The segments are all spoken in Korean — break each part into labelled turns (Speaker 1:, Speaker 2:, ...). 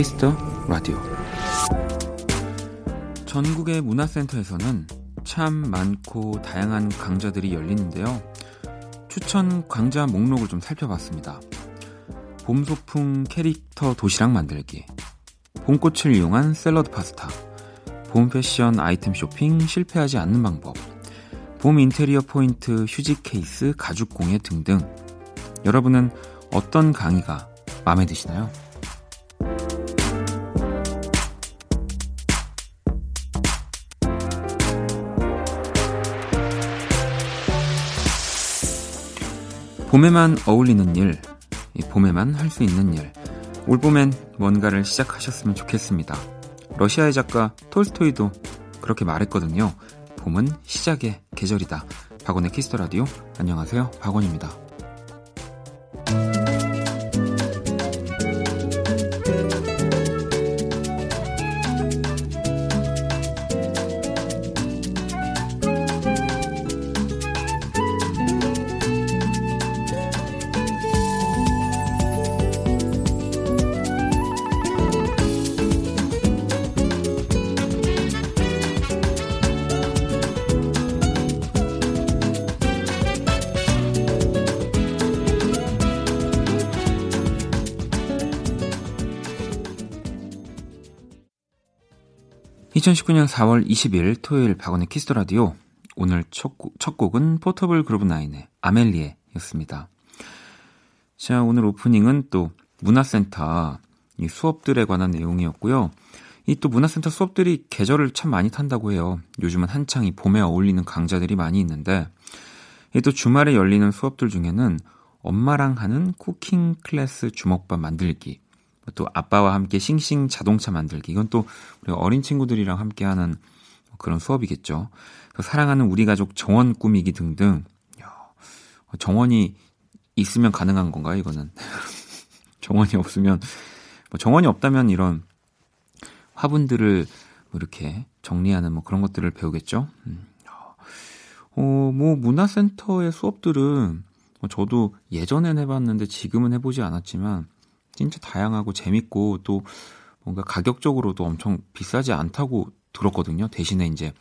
Speaker 1: 키스 더 라디오 전국의 문화센터에서는 참 많고 다양한 강좌들이 열리는데요. 추천 강좌 목록을 좀 살펴봤습니다. 봄 소풍 캐릭터 도시락 만들기, 봄꽃을 이용한 샐러드 파스타, 봄 패션 아이템 쇼핑 실패하지 않는 방법, 봄 인테리어 포인트 휴지 케이스 가죽 공예 등등. 여러분은 어떤 강의가 마음에 드시나요? 봄에만 어울리는 일, 봄에만 할 수 있는 일. 올 봄엔 뭔가를 시작하셨으면 좋겠습니다. 러시아의 작가 톨스토이도 그렇게 말했거든요. 봄은 시작의 계절이다. 박원의 키스터 라디오. 안녕하세요. 박원입니다. 2019년 4월 20일 토요일 박원의 키스 더 라디오. 오늘 첫, 곡, 첫 곡은 포터블 그루브 나인의 아멜리에였습니다. 자, 오늘 오프닝은 또 문화센터 이 수업들에 관한 내용이었고요. 이 또 문화센터 수업들이 계절을 참 많이 탄다고 해요. 요즘은 한창 이 봄에 어울리는 강좌들이 많이 있는데 이 또 주말에 열리는 수업들 중에는 엄마랑 하는 cooking class 주먹밥 만들기 또 아빠와 함께 싱싱 자동차 만들기. 이건 또 우리 어린 친구들이랑 함께 하는 그런 수업이겠죠. 사랑하는 우리 가족 정원 꾸미기 등등. 정원이 있으면 가능한 건가요, 이거는? 정원이 없으면, 뭐 정원이 없다면 이런 화분들을 뭐 이렇게 정리하는 뭐 그런 것들을 배우겠죠. 음. 어, 뭐 문화센터의 수업들은 뭐 저도 예전엔 해봤는데 지금은 해보지 않았지만 진짜 다양하고 재밌고 또 뭔가 가격적으로도 엄청 비싸지 않다고 들었거든요. 대신에 이제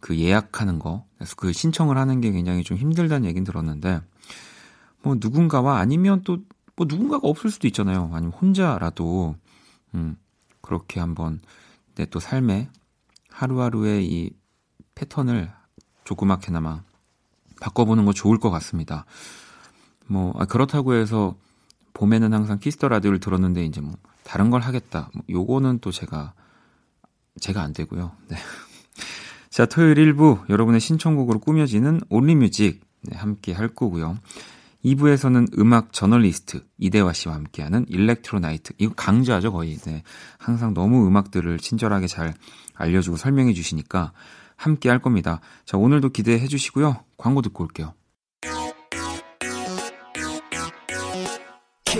Speaker 1: 그 예약하는 거, 그래서 그 신청을 하는 게 굉장히 좀 힘들다는 얘기는 들었는데, 뭐 누군가와 아니면 또 뭐 누군가가 없을 수도 있잖아요. 아니면 혼자라도, 음, 그렇게 한번 내 또 삶의 하루하루의 이 패턴을 조그맣게나마 바꿔보는 거 좋을 것 같습니다. 뭐, 아, 그렇다고 해서 봄에는 항상 키스 더 라디오를 들었는데 이제 뭐 다른 걸 하겠다. 뭐 요거는 또 제가 제가 안 되고요. 네. 자, 토요일 1부 여러분의 신청곡으로 꾸며지는 Only Music 네, 함께 할 거고요. 2부에서는 음악 저널리스트 이대화 씨와 함께하는 Electro Night 이거 강좌죠 거의. 네. 항상 너무 음악들을 친절하게 잘 알려주고 설명해 주시니까 함께 할 겁니다. 자, 오늘도 기대해 주시고요. 광고 듣고 올게요.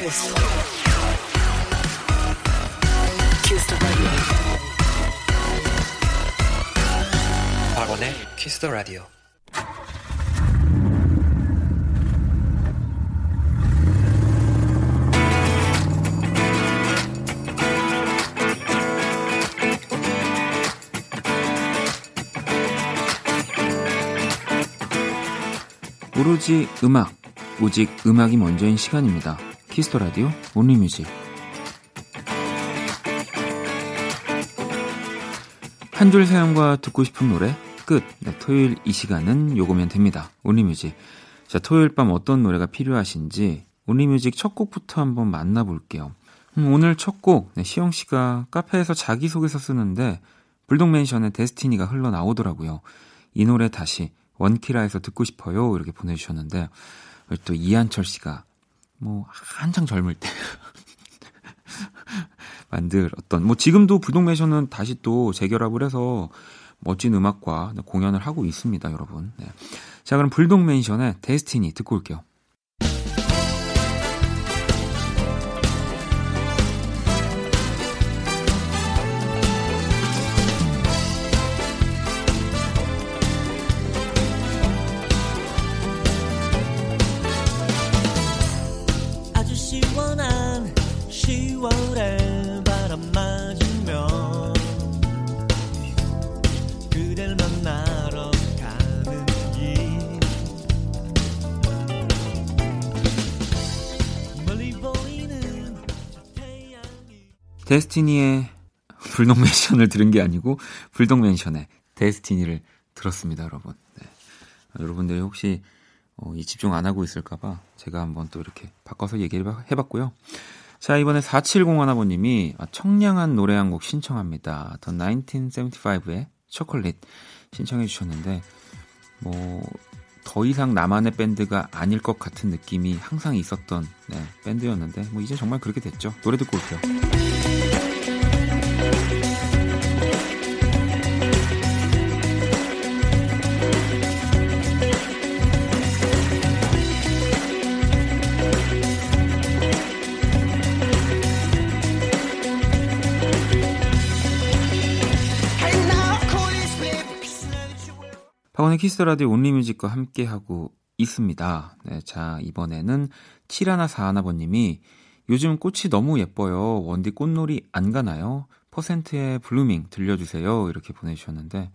Speaker 1: 라디오. 박원의 키스 더 라디오. 오로지 음악, 오직 음악이 먼저인 시간입니다. 키스 더 라디오 Only Music 한 줄 사연과 듣고 싶은 노래 끝. 네, 토요일 이 시간은 요거면 됩니다. Only Music. 자, 토요일 밤 어떤 노래가 필요하신지 Only Music 첫 곡부터 한번 만나볼게요. 음, 오늘 첫 곡, 네, 시영 씨가 카페에서 자기소개서 쓰는데 불독맨션의 Destiny가 흘러나오더라고요. 이 노래 다시 원키라에서 듣고 싶어요. 이렇게 보내주셨는데 또 이한철 씨가 뭐 한창 젊을 때 만들었던 뭐 지금도 부동매션은 다시 또 재결합을 해서 멋진 음악과 공연을 하고 있습니다, 여러분. 네. 자, 그럼 불독맨션의 데스티니 듣고 올게요. 데스티니의 불독맨션을 들은 게 아니고 불독맨션의 데스티니를 들었습니다, 여러분. 네. 여러분들 혹시 어, 이 집중 안 하고 있을까봐 제가 한번 또 이렇게 바꿔서 얘기를 해봤고요. 자, 이번에 4701아버님이 청량한 노래 한 곡 신청합니다. The 1975의 초콜릿 신청해 주셨는데, 뭐, 더 이상 나만의 밴드가 아닐 것 같은 느낌이 항상 있었던 네, 밴드였는데, 뭐 이제 정말 그렇게 됐죠. 노래 듣고 올게요. 박원의 키스 더 라디오 Only Music과 함께하고 있습니다. 네, 자, 이번에는 7141번님이 요즘 꽃이 너무 예뻐요. 원디 꽃놀이 안 가나요? 퍼센트의 Blooming 들려주세요. 이렇게 보내주셨는데,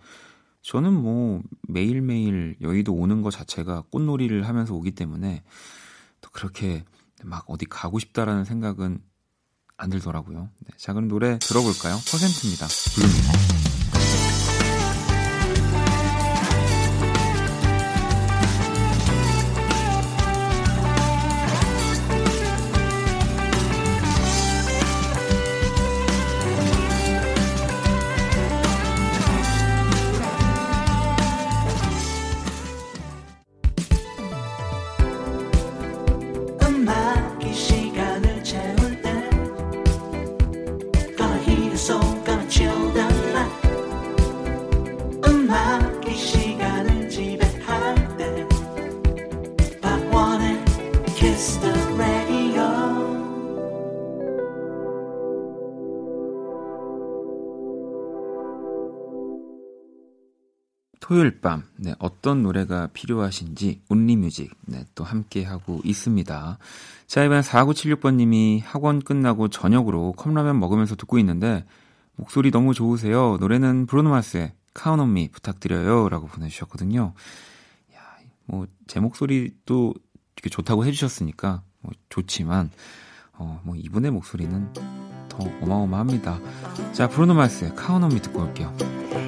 Speaker 1: 저는 뭐 매일매일 여의도 오는 것 자체가 꽃놀이를 하면서 오기 때문에 또 그렇게 막 어디 가고 싶다라는 생각은 안 들더라고요. 네, 자, 그럼 노래 들어볼까요? 퍼센트입니다. 블루밍. 토요일 밤, 네, 어떤 노래가 필요하신지, 온리뮤직, 네, 또 함께 하고 있습니다. 자, 이번 4976번님이 학원 끝나고 저녁으로 컵라면 먹으면서 듣고 있는데, 목소리 너무 좋으세요. 노래는 브루노마스의 카운 온미 부탁드려요. 라고 보내주셨거든요. 야, 뭐, 제 목소리도 이렇게 좋다고 해주셨으니까, 뭐, 좋지만, 어, 뭐, 이분의 목소리는 더 어마어마합니다. 자, 브루노마스의 카운 온미 듣고 올게요.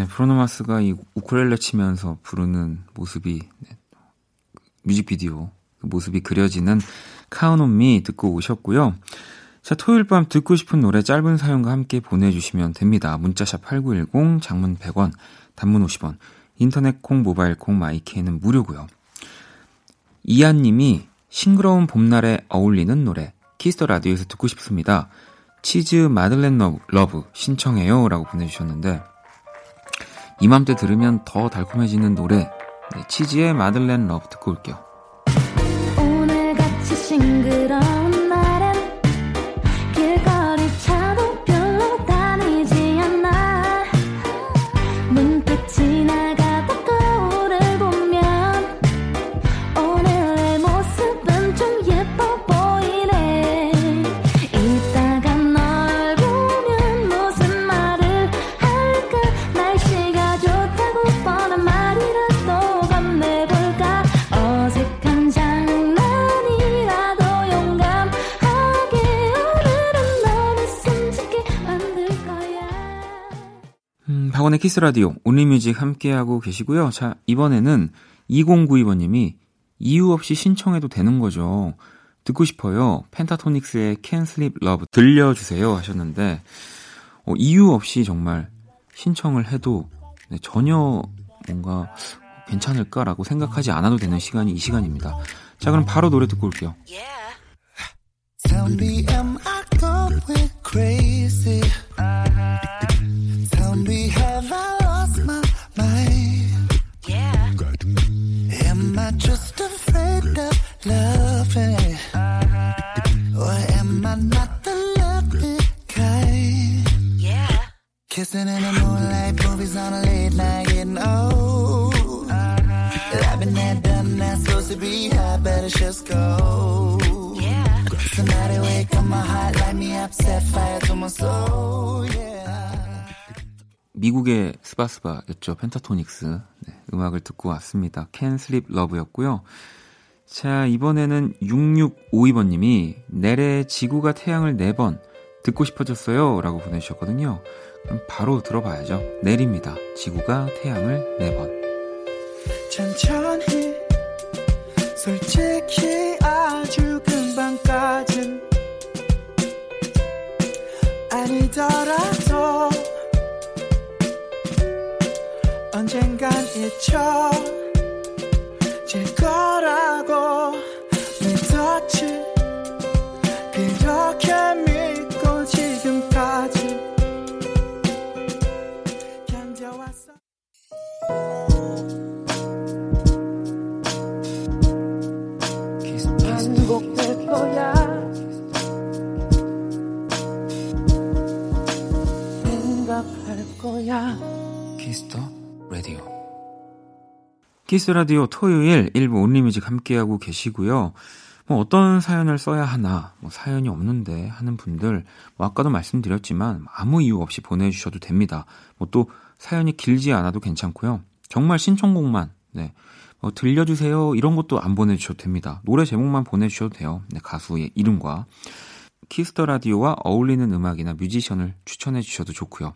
Speaker 1: 네, 프로노마스가 이 우쿨렐레 치면서 부르는 모습이 네, 뮤직비디오 그 모습이 그려지는 카운 온미 듣고 오셨고요. 자, 토요일 밤 듣고 싶은 노래 짧은 사연과 함께 보내주시면 됩니다. 문자샵 8910, 장문 100원, 단문 50원, 인터넷 콩, 모바일 콩, 마이케이는 무료고요. 이한님이 싱그러운 봄날에 어울리는 노래, 키스 더 라디오에서 듣고 싶습니다. 치즈 Madeleine Love, Love 신청해요. 라고 보내주셨는데, 이맘때 들으면 더 달콤해지는 노래 네, 치즈의 Madeleine Love 듣고 올게요. 오늘같이 싱그러 운 박원의 키스 라디오 온리뮤직 함께하고 계시고요. 자, 이번에는 2092번님이 이유 없이 신청해도 되는 거죠. 듣고 싶어요. 펜타토닉스의 Can't Sleep Love 들려주세요 하셨는데 어, 이유 없이 정말 신청을 해도 네, 전혀 뭔가 괜찮을까라고 생각하지 않아도 되는 시간이 이 시간입니다. 자, 그럼 바로 노래 듣고 올게요. Tell Tell me, have I lost my mind? Yeah. Am I just afraid of loving? Uh-huh. Or am I not the loving
Speaker 2: kind? Yeah. Kissing in the moonlight, movies on a late night, getting old. Uh-huh. I've been there, done that, supposed to be but it's
Speaker 1: just cold. Yeah. Somebody wake up my heart, light me up, set fire to my soul, yeah. 미국의 스바스바였죠. 펜타토닉스. 네, 음악을 듣고 왔습니다. Can't Sleep Love였고요. 자, 이번에는 6652번님이 내래 지구가 태양을 4번 듣고 싶어졌어요. 라고 보내주셨거든요. 그럼 바로 들어봐야죠. 내립니다. 지구가 태양을 4번. 천천히 솔직히 아주 금방까진 아니더라도 언젠간 잊혀 질 거라고 믿었지 키스 더 라디오 토요일 일부 Only Music 함께하고 계시고요. 뭐 어떤 사연을 써야 하나, 뭐 사연이 없는데 하는 분들, 뭐 아까도 말씀드렸지만 아무 이유 없이 보내주셔도 됩니다. 뭐 또 사연이 길지 않아도 괜찮고요. 정말 신청곡만, 네. 뭐 들려주세요 이런 것도 안 보내주셔도 됩니다. 노래 제목만 보내주셔도 돼요. 네, 가수의 이름과 키스 더 라디오와 어울리는 음악이나 뮤지션을 추천해 주셔도 좋고요.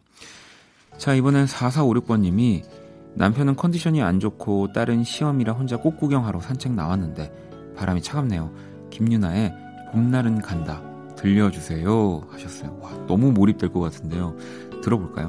Speaker 1: 자, 이번엔 4456번님이 남편은 컨디션이 안 좋고 딸은 시험이라 혼자 꽃 구경하러 산책 나왔는데 바람이 차갑네요. 김유나의 봄날은 간다. 들려주세요. 하셨어요. 와, 너무 몰입될 것 같은데요. 들어볼까요?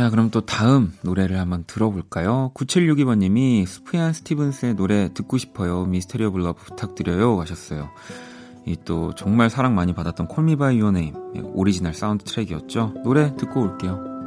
Speaker 1: 자 그럼 또 다음 노래를 한번 들어볼까요? 9762번님이 수프얀 스티븐스의 노래 듣고 싶어요. Mystery of Love 부탁드려요. 하셨어요. 이 또 정말 사랑 많이 받았던 Call Me by Your Name original soundtrack이었죠? 노래 듣고 올게요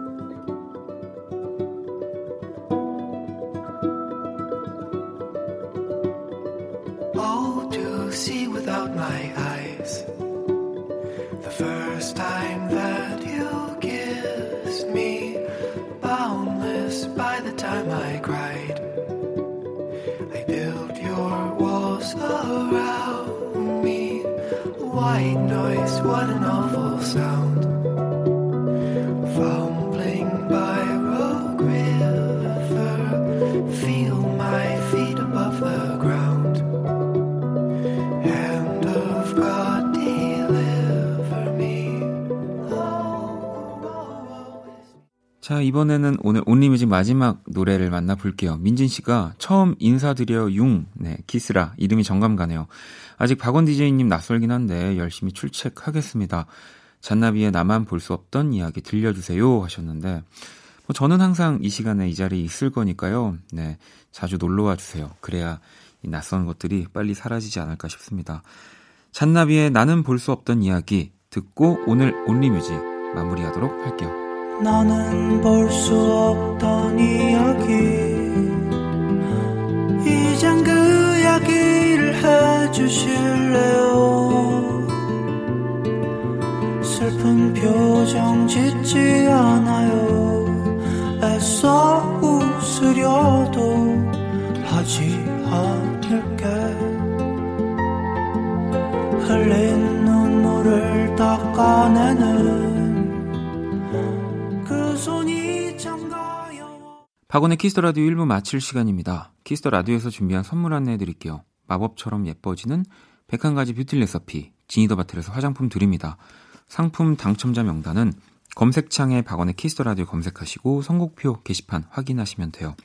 Speaker 1: what an awful sound. 자, 이번에는 오늘 온리뮤직 마지막 노래를 만나볼게요. 민진 씨가 처음 인사드려 융, 네, 키스라. 이름이 정감 가네요. 아직 박원 DJ님 낯설긴 한데 열심히 출첵하겠습니다. 잔나비의 나만 볼 수 없던 이야기 들려주세요 하셨는데, 뭐 저는 항상 이 시간에 이 자리에 있을 거니까요. 네, 자주 놀러와 주세요. 그래야 이 낯선 것들이 빨리 사라지지 않을까 싶습니다. 잔나비의 나는 볼 수 없던 이야기 듣고 오늘 온리뮤직 마무리하도록 할게요. 나는 볼 수 없던 이야기. 이젠 그 이야기를 해주실래요? 슬픈 표정 짓지 않아요. 애써 웃으려도 하지 않을게. 흘린 눈물을 닦아내는 박원의 키스 더 라디오 1부 마칠 시간입니다. 키스 더 라디오에서 준비한 선물 안내해 드릴게요. 마법처럼 예뻐지는 101가지 beauty recipe 지니 더 바틀에서 화장품 드립니다. 상품 당첨자 명단은 검색창에 박원의 키스 더 라디오 검색하시고 선곡표 게시판 확인하시면 돼요.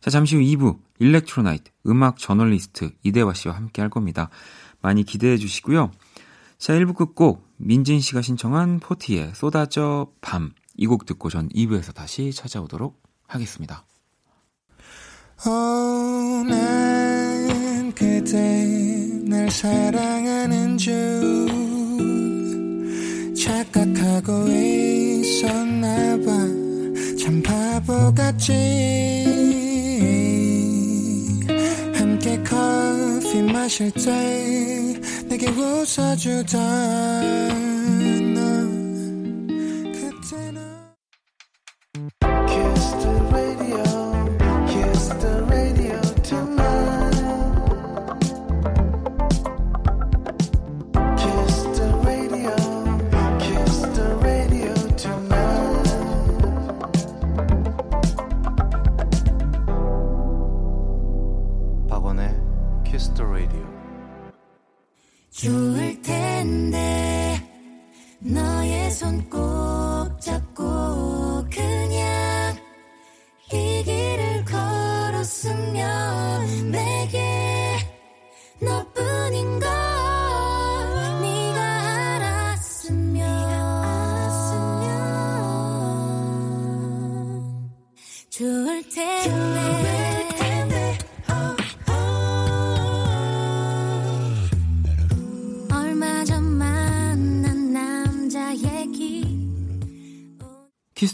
Speaker 1: 자, 잠시 후 2부 Electro Night 음악 저널리스트 이대화 씨와 함께 할 겁니다. 많이 기대해 주시고요. 자, 1부 끝곡 민진 씨가 신청한 포티의 쏟아져 밤 이 곡 듣고 전 2부에서 다시 찾아오도록 하겠습니다. 오늘
Speaker 3: 그대 날 사랑하는 줄 착각하고 있었나 봐. 참 바보같이 함께 커피 마실 때 내게 웃어주던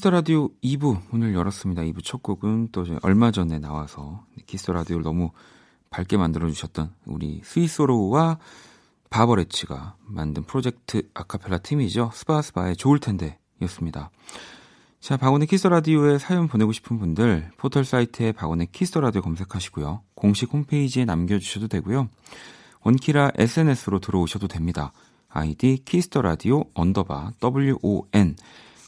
Speaker 1: 키스 더 라디오 2부 문을 열었습니다. 2부 첫 곡은 또 얼마 전에 나와서 키스 더 라디오를 너무 밝게 만들어 주셨던 우리 스윗소로우와 바버렛츠가 만든 프로젝트 아카펠라 팀이죠. 스바스바의 좋을 텐데 였습니다. 자, 박원의 키스 더 라디오에 사연 보내고 싶은 분들 포털 사이트에 박원의 키스 더 라디오 검색하시고요. 공식 홈페이지에 남겨 주셔도 되고요. 원키라 SNS로 들어오셔도 됩니다. 아이디 키스 더 라디오 underbar WON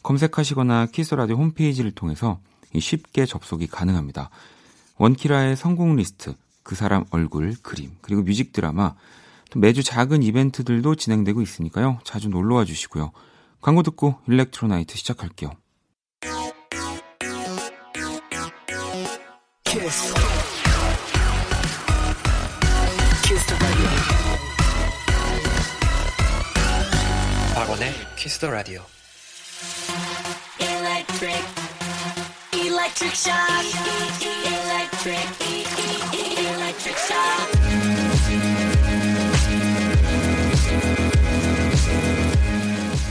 Speaker 1: 검색하시거나 키스 더 라디오 홈페이지를 통해서 쉽게 접속이 가능합니다. 원키라의 선곡 리스트, 그 사람 얼굴, 그림, 그리고 music 드라마, 또 매주 작은 이벤트들도 진행되고 있으니까요. 자주 놀러와 주시고요. 광고 듣고 Electro Night 시작할게요. 키스. 키스 더 라디오. Electric, electric shock, electric, electric shock.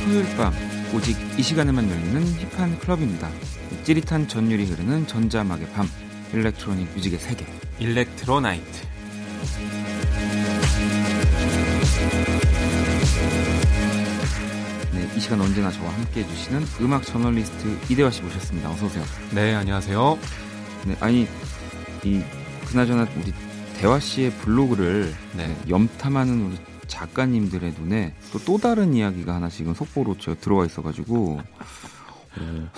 Speaker 1: 토요일 밤 오직 이 시간에만 열리는 힙한 클럽입니다. 찌릿한 전율이 흐르는 전자음악의 밤 electronic music의 세계.
Speaker 4: 일렉트로나이트
Speaker 1: 이 시간 언제나 저와 함께 해주시는 음악 저널리스트 이대화 씨 모셨습니다. 어서 오세요.
Speaker 4: 네, 안녕하세요.
Speaker 1: 네, 아니 이 그나저나 우리 대화 씨의 블로그를 네. 염탐하는 우리 작가님들의 눈에 또 또 다른 이야기가 하나 지금 속보로 제가 들어와 있어가지고 어,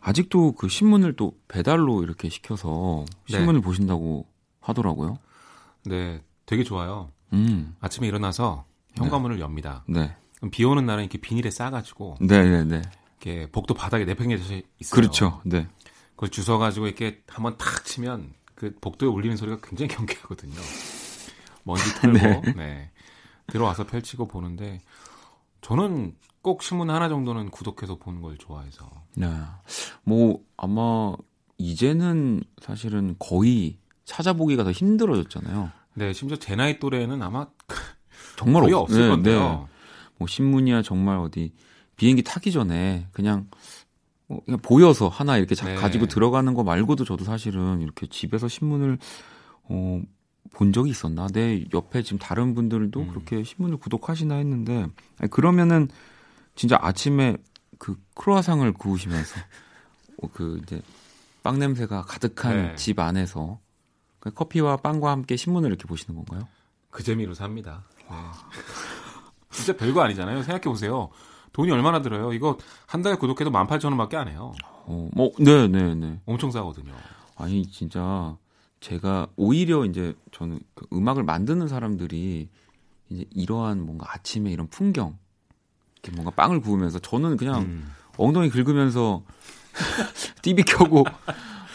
Speaker 1: 아직도 그 신문을 또 배달로 이렇게 시켜서 네. 신문을 네. 보신다고 하더라고요.
Speaker 4: 네, 되게 좋아요. 음. 아침에 일어나서 현관문을
Speaker 1: 네.
Speaker 4: 엽니다. 네. 비 오는 날은 이렇게 비닐에 싸가지고
Speaker 1: 네네네.
Speaker 4: 이렇게 복도 바닥에 내팽개져 있어요.
Speaker 1: 그렇죠. 네.
Speaker 4: 그걸 주워 가지고 이렇게 한번 탁 치면 그 복도에 울리는 소리가 굉장히 경쾌하거든요. 먼지 털고 네. 네. 들어와서 펼치고 보는데 저는 꼭 신문 하나 정도는 구독해서 보는 걸 좋아해서.
Speaker 1: 네. 뭐 아마 이제는 사실은 거의 찾아보기가 더 힘들어졌잖아요.
Speaker 4: 네, 심지어 제 나이 또래는 아마
Speaker 1: 정말
Speaker 4: 거의 없을 네, 건데요. 네.
Speaker 1: 뭐 신문이야 정말 어디 비행기 타기 전에 그냥 어, 그냥 보여서 하나 이렇게 네. 가지고 들어가는 거 말고도 저도 사실은 이렇게 집에서 신문을 어, 본 적이 있었나? 내 옆에 지금 다른 분들도 음. 그렇게 신문을 구독하시나 했는데 아니, 그러면은 진짜 아침에 그 크로아상을 구우시면서 어, 그 이제 빵 냄새가 가득한 네. 집 안에서 그 커피와 빵과 함께 신문을 이렇게 보시는 건가요?
Speaker 4: 그 재미로 삽니다. 와. 진짜 별거 아니잖아요. 생각해 보세요. 돈이 얼마나 들어요? 이거 한 달에 구독해도 18,000원밖에 안 해요.
Speaker 1: 어, 뭐, 네, 네, 네.
Speaker 4: 엄청 싸거든요.
Speaker 1: 아니, 진짜 제가 오히려 이제 저는 그 음악을 만드는 사람들이 이제 이러한 뭔가 아침에 이런 풍경, 이렇게 뭔가 빵을 구우면서 저는 그냥 음. 엉덩이 긁으면서 TV 켜고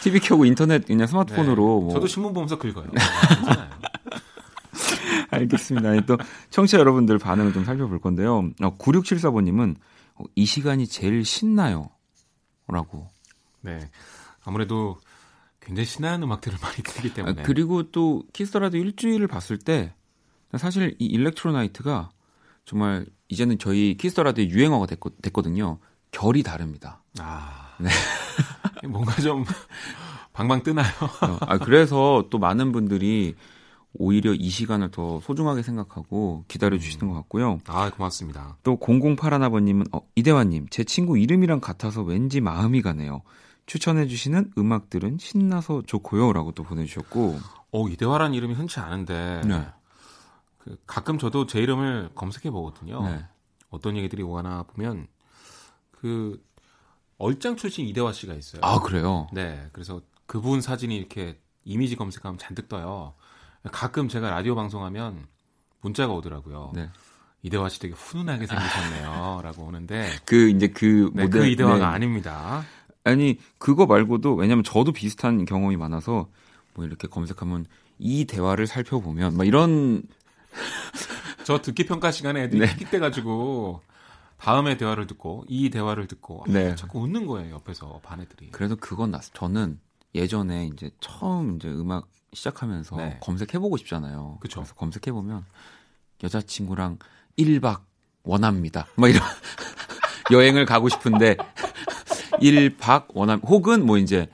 Speaker 1: TV 켜고 인터넷 그냥 스마트폰으로
Speaker 4: 네. 뭐. 저도 신문 보면서 긁어요.
Speaker 1: 알겠습니다. 또 청취자 여러분들 반응을 좀 살펴볼 건데요. 어, 9674번님은 어, 이 시간이 제일 신나요. 라고.
Speaker 4: 네. 아무래도 굉장히 신나는 음악들을 많이 듣기 때문에.
Speaker 1: 아, 그리고 또 키스터라도 일주일을 봤을 때 사실 이 일렉트로나이트가 정말 이제는 저희 키스터라도의 유행어가 됐거, 됐거든요. 결이 다릅니다.
Speaker 4: 아, 네. 뭔가 좀 방방 뜨나요?
Speaker 1: 어, 아, 그래서 또 많은 분들이 오히려 이 시간을 더 소중하게 생각하고 기다려 주시는 것 같고요.
Speaker 4: 아, 고맙습니다.
Speaker 1: 또 0081번님은 어, 이대화님 제 친구 이름이랑 같아서 왠지 마음이 가네요. 추천해 주시는 음악들은 신나서 좋고요라고 또 보내주셨고.
Speaker 4: 어 이대화라는 이름이 흔치 않은데 네. 그 가끔 저도 제 이름을 검색해 보거든요. 네. 어떤 얘기들이 오거나 보면 그 얼짱 출신 이대화 씨가 있어요.
Speaker 1: 아 그래요?
Speaker 4: 네, 그래서 그분 사진이 이렇게 이미지 검색하면 잔뜩 떠요. 가끔 제가 라디오 방송하면 문자가 오더라고요. 네. 이대화 씨 되게 훈훈하게 생기셨네요.라고 오는데
Speaker 1: 그 이제 그
Speaker 4: 네, 모델, 그 이대화가 네. 아닙니다.
Speaker 1: 아니 그거 말고도 왜냐면 저도 비슷한 경험이 많아서 뭐 이렇게 검색하면 이 대화를 살펴보면 막 이런
Speaker 4: 저 듣기 평가 시간에 애들이 네. 킥 돼가지고 다음에 대화를 듣고 이 대화를 듣고 네. 자꾸 웃는 거예요 옆에서 반 애들이.
Speaker 1: 그래도 그건 났어. 저는 예전에 이제 처음 이제 음악 시작하면서 네. 검색해보고 싶잖아요.
Speaker 4: 그쵸.
Speaker 1: 그래서 검색해보면 여자친구랑 1박 원합니다. 뭐 이런 여행을 가고 싶은데 1박 원함 혹은 뭐 이제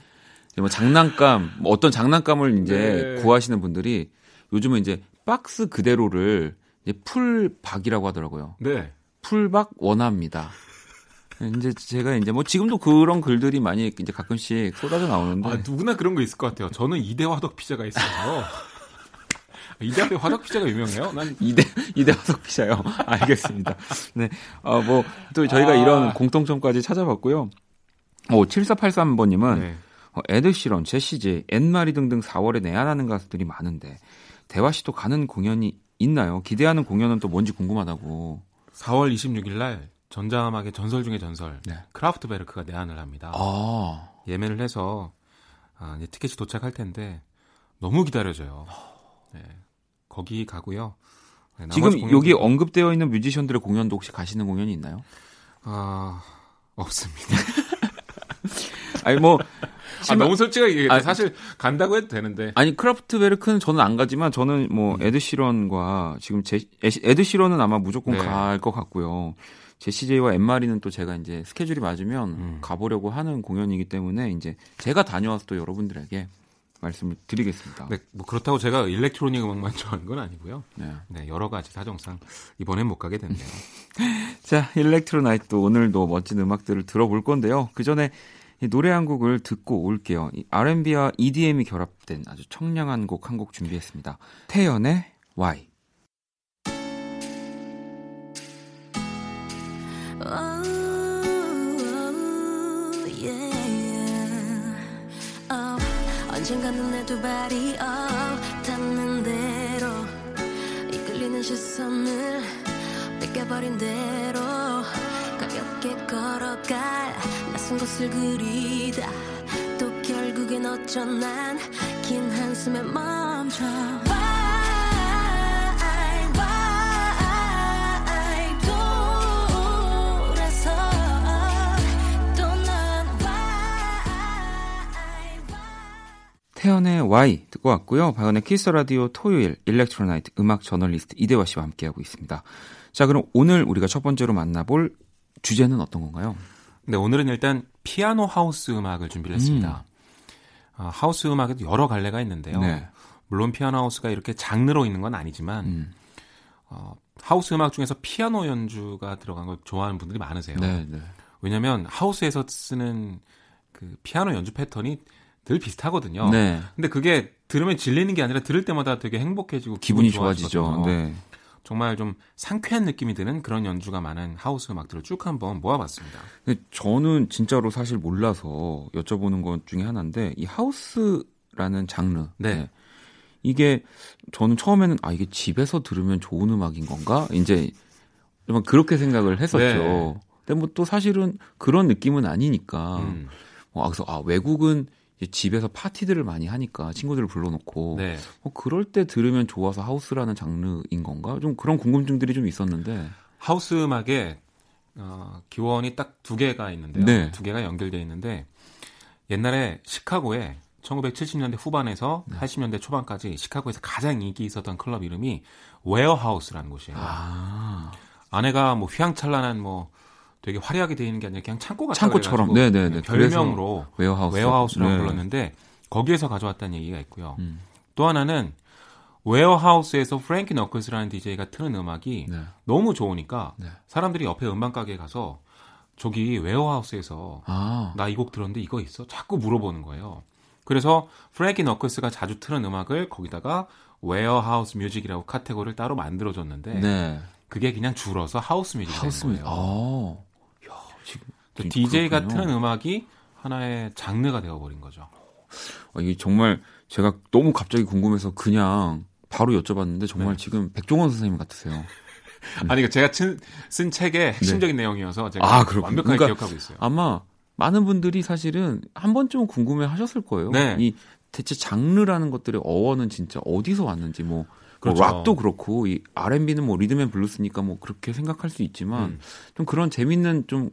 Speaker 1: 뭐 장난감 뭐 어떤 장난감을 이제 네. 구하시는 분들이 요즘은 이제 박스 그대로를 이제 풀박이라고 하더라고요.
Speaker 4: 네.
Speaker 1: 풀박 원합니다. 이제 제가 이제 뭐 지금도 그런 글들이 많이 이제 가끔씩 쏟아져 나오는데 아,
Speaker 4: 누구나 그런 거 있을 것 같아요. 저는 이대 화덕 피자가 있어요. 이대 앞에 화덕 피자가 유명해요? 난
Speaker 1: 이대 이대 화덕 피자요. 알겠습니다. 네. 어 뭐 또 저희가 아... 이런 공통점까지 찾아봤고요. 오 7483번 님은 네. 어, 에드시런, 제시제, 엔마리 등등 4월에 내한하는 가수들이 많은데 대화 씨도 가는 공연이 있나요? 기대하는 공연은 또 뭔지 궁금하다고.
Speaker 4: 4월 26일 날 전자음악의 전설 중의 전설 네. 크라프트베르크가 내한을 합니다.
Speaker 1: 아.
Speaker 4: 예매를 해서 아, 이제 티켓이 도착할 텐데 너무 기다려져요. 네. 거기 가고요.
Speaker 1: 네, 지금 여기 언급되어 있는 뮤지션들의 공연도 혹시 가시는 공연이 있나요?
Speaker 4: 아 없습니다.
Speaker 1: 아니 뭐
Speaker 4: 아, 너무 솔직하게 얘기해. 아, 사실 간다고 해도 되는데.
Speaker 1: 아니 크라프트베르크는 저는 안 가지만 저는 뭐 음. 에드 시런과 지금 제 에드 시런은 아마 무조건 네. 갈것 같고요. 제시제이와 앤마리는 또 제가 이제 스케줄이 맞으면 음. 가보려고 하는 공연이기 때문에 이제 제가 다녀와서 또 여러분들에게 말씀을 드리겠습니다.
Speaker 4: 네, 뭐 그렇다고 제가 일렉트로닉 음악만 좋아하는 건 아니고요. 네. 네 여러 가지 사정상 이번엔 못 가게 됐네요.
Speaker 1: 자, 일렉트로 나이트 오늘도 멋진 음악들을 들어볼 건데요. 그 전에 노래 한 곡을 듣고 올게요. R&B와 EDM이 결합된 아주 청량한 곡 한곡 준비했습니다. 태연의 Why. 언젠가는 내두 발이 어, 닿는 대로 이끌리는 시선을 뺏겨버린 대로 가볍게 걸어갈 낯선 곳을 그리다 또 결국엔 어쩌난 긴 한숨에 멈춰 태연의 Why 듣고 왔고요. 박연의 키스 라디오 토요일 일렉트로나이트 음악 저널리스트 이대화 씨와 함께하고 있습니다. 자, 그럼 오늘 우리가 첫 번째로 만나볼 주제는 어떤 건가요?
Speaker 4: 네, 오늘은 일단 피아노 하우스 음악을 준비를 했습니다. 음. 어, 하우스 음악에도 여러 갈래가 있는데요. 네. 물론 피아노 하우스가 이렇게 장르로 있는 건 아니지만 음. 어, 하우스 음악 중에서 피아노 연주가 들어간 걸 좋아하는 분들이 많으세요.
Speaker 1: 네, 네.
Speaker 4: 왜냐하면 하우스에서 쓰는 그 피아노 연주 패턴이 늘 비슷하거든요. 네. 근데 그게 들으면 질리는 게 아니라 들을 때마다 되게 행복해지고
Speaker 1: 기분이 좋아지죠. 네.
Speaker 4: 정말 좀 상쾌한 느낌이 드는 그런 연주가 많은 하우스 음악들을 쭉 한번 모아봤습니다.
Speaker 1: 저는 진짜로 사실 몰라서 여쭤보는 것 중에 하나인데 이 하우스라는 장르.
Speaker 4: 네. 네.
Speaker 1: 이게 저는 처음에는 아 이게 집에서 들으면 좋은 음악인 건가? 이제 좀 그렇게 생각을 했었죠. 네. 근데 뭐 또 사실은 그런 느낌은 아니니까. 음. 어, 그래서 아 외국은 집에서 파티들을 많이 하니까 친구들을 불러놓고 네. 어, 그럴 때 들으면 좋아서 하우스라는 장르인 건가? 좀 그런 궁금증들이 좀 있었는데
Speaker 4: 하우스 음악에 어, 기원이 딱 두 개가 있는데요. 네. 두 개가 연결되어 있는데 옛날에 시카고에 1970년대 후반에서 네. 80년대 초반까지 시카고에서 가장 인기 있었던 클럽 이름이 웨어하우스라는 곳이에요. 아. 안에가 뭐 휘황찬란한 뭐 되게 화려하게 되어 있는 게 아니라 그냥 창고 같은
Speaker 1: 창고처럼 네네네
Speaker 4: 별명으로
Speaker 1: 웨어하우스
Speaker 4: 웨어하우스라고 네. 불렀는데 거기에서 가져왔다는 얘기가 있고요. 음. 또 하나는 웨어하우스에서 프랭키 너클스라는 DJ가 트는 음악이 네. 너무 좋으니까 네. 사람들이 옆에 음반 가게에 가서 저기 웨어하우스에서 아. 나 이 곡 들었는데 이거 있어? 자꾸 물어보는 거예요. 그래서 프랭키 너클스가 자주 트는 음악을 거기다가 Warehouse music이라고 카테고리를 따로 만들어줬는데 네. 그게 그냥 줄어서 하우스 뮤직이 하우스 된 거예요. 아. 야, 지금 DJ가 그렇군요. 트는 음악이 하나의 장르가 되어버린 거죠.
Speaker 1: 아, 이게 정말 제가 너무 갑자기 궁금해서 그냥 바로 여쭤봤는데 정말 네. 지금 백종원 선생님 같으세요.
Speaker 4: 아니, 제가 쓴, 쓴 책의 핵심적인 네. 내용이어서 제가 아, 완벽하게 그러니까 기억하고 있어요.
Speaker 1: 아마 많은 분들이 사실은 한 번쯤 궁금해 하셨을 거예요. 네. 이 대체 장르라는 것들의 어원은 진짜 어디서 왔는지 뭐, 뭐 그렇죠. 뭐 락도 그렇고 이 R&B는 뭐 rhythm and blues니까 뭐 그렇게 생각할 수 있지만 음. 좀 그런 재밌는 좀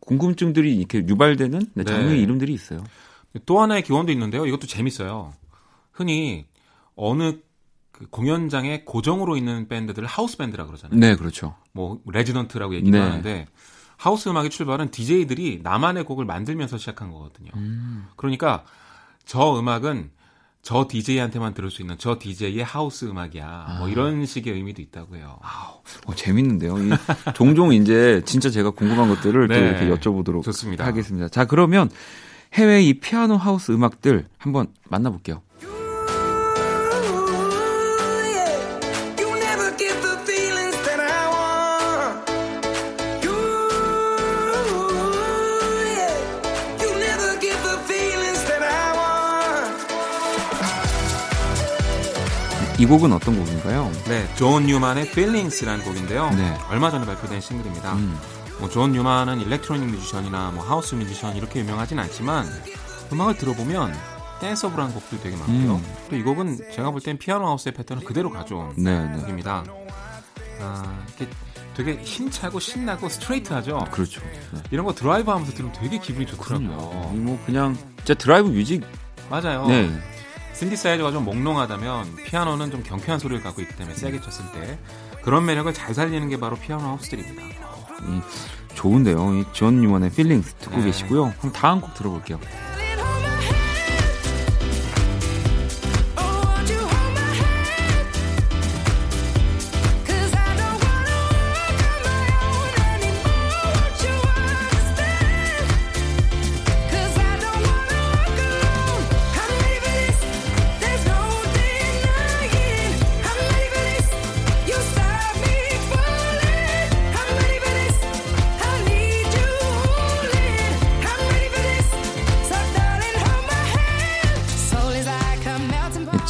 Speaker 1: 궁금증들이 이렇게 유발되는 네, 장르의 네. 이름들이 있어요.
Speaker 4: 또 하나의 기원도 있는데요. 이것도 재밌어요. 흔히 어느 그 공연장에 고정으로 있는 밴드들을 하우스 밴드라 그러잖아요.
Speaker 1: 네, 그렇죠.
Speaker 4: 뭐 레지던트라고 얘기도 네. 하는데 하우스 음악의 출발은 DJ들이 나만의 곡을 만들면서 시작한 거거든요. 음. 그러니까 저 음악은 저 DJ한테만 들을 수 있는 저 DJ의 하우스 음악이야. 뭐 아. 뭐 이런 식의 의미도 있다고 해요. 아,
Speaker 1: 어, 재밌는데요. 종종 이제 진짜 제가 궁금한 것들을 네. 또 이렇게 여쭤보도록 좋습니다. 하겠습니다. 자, 그러면 해외 이 피아노 하우스 음악들 한번 만나볼게요. 이 곡은 어떤 곡인가요?
Speaker 4: 네, 존 뉴만의 Feelings라는 곡인데요. 네. 얼마 전에 발표된 싱글입니다. 음. 뭐 존 뉴만은 일렉트로닉 뮤지션이나 뭐 하우스 뮤지션 이렇게 유명하진 않지만 음악을 들어보면 danceable한 곡도 되게 많고요. 음. 또 이 곡은 제가 볼 땐 피아노 하우스의 패턴을 그대로 가져온 네, 네. 곡입니다. 아, 이렇게 되게 힘차고 신나고 스트레이트하죠.
Speaker 1: 그렇죠.
Speaker 4: 네. 이런 거 드라이브 하면서 들으면 되게 기분이 좋더라고요.
Speaker 1: 뭐 그냥 진짜 drive music
Speaker 4: 맞아요. 네. 신디사이저가 좀 몽롱하다면 피아노는 좀 경쾌한 소리를 갖고 있기 때문에 세게 쳤을 때 그런 매력을 잘 살리는 게 바로 피아노 하우스들입니다. 이,
Speaker 1: 좋은데요. 이 존 뉴먼의 Feelings 듣고 네. 계시고요. 그럼 다음 곡 들어볼게요.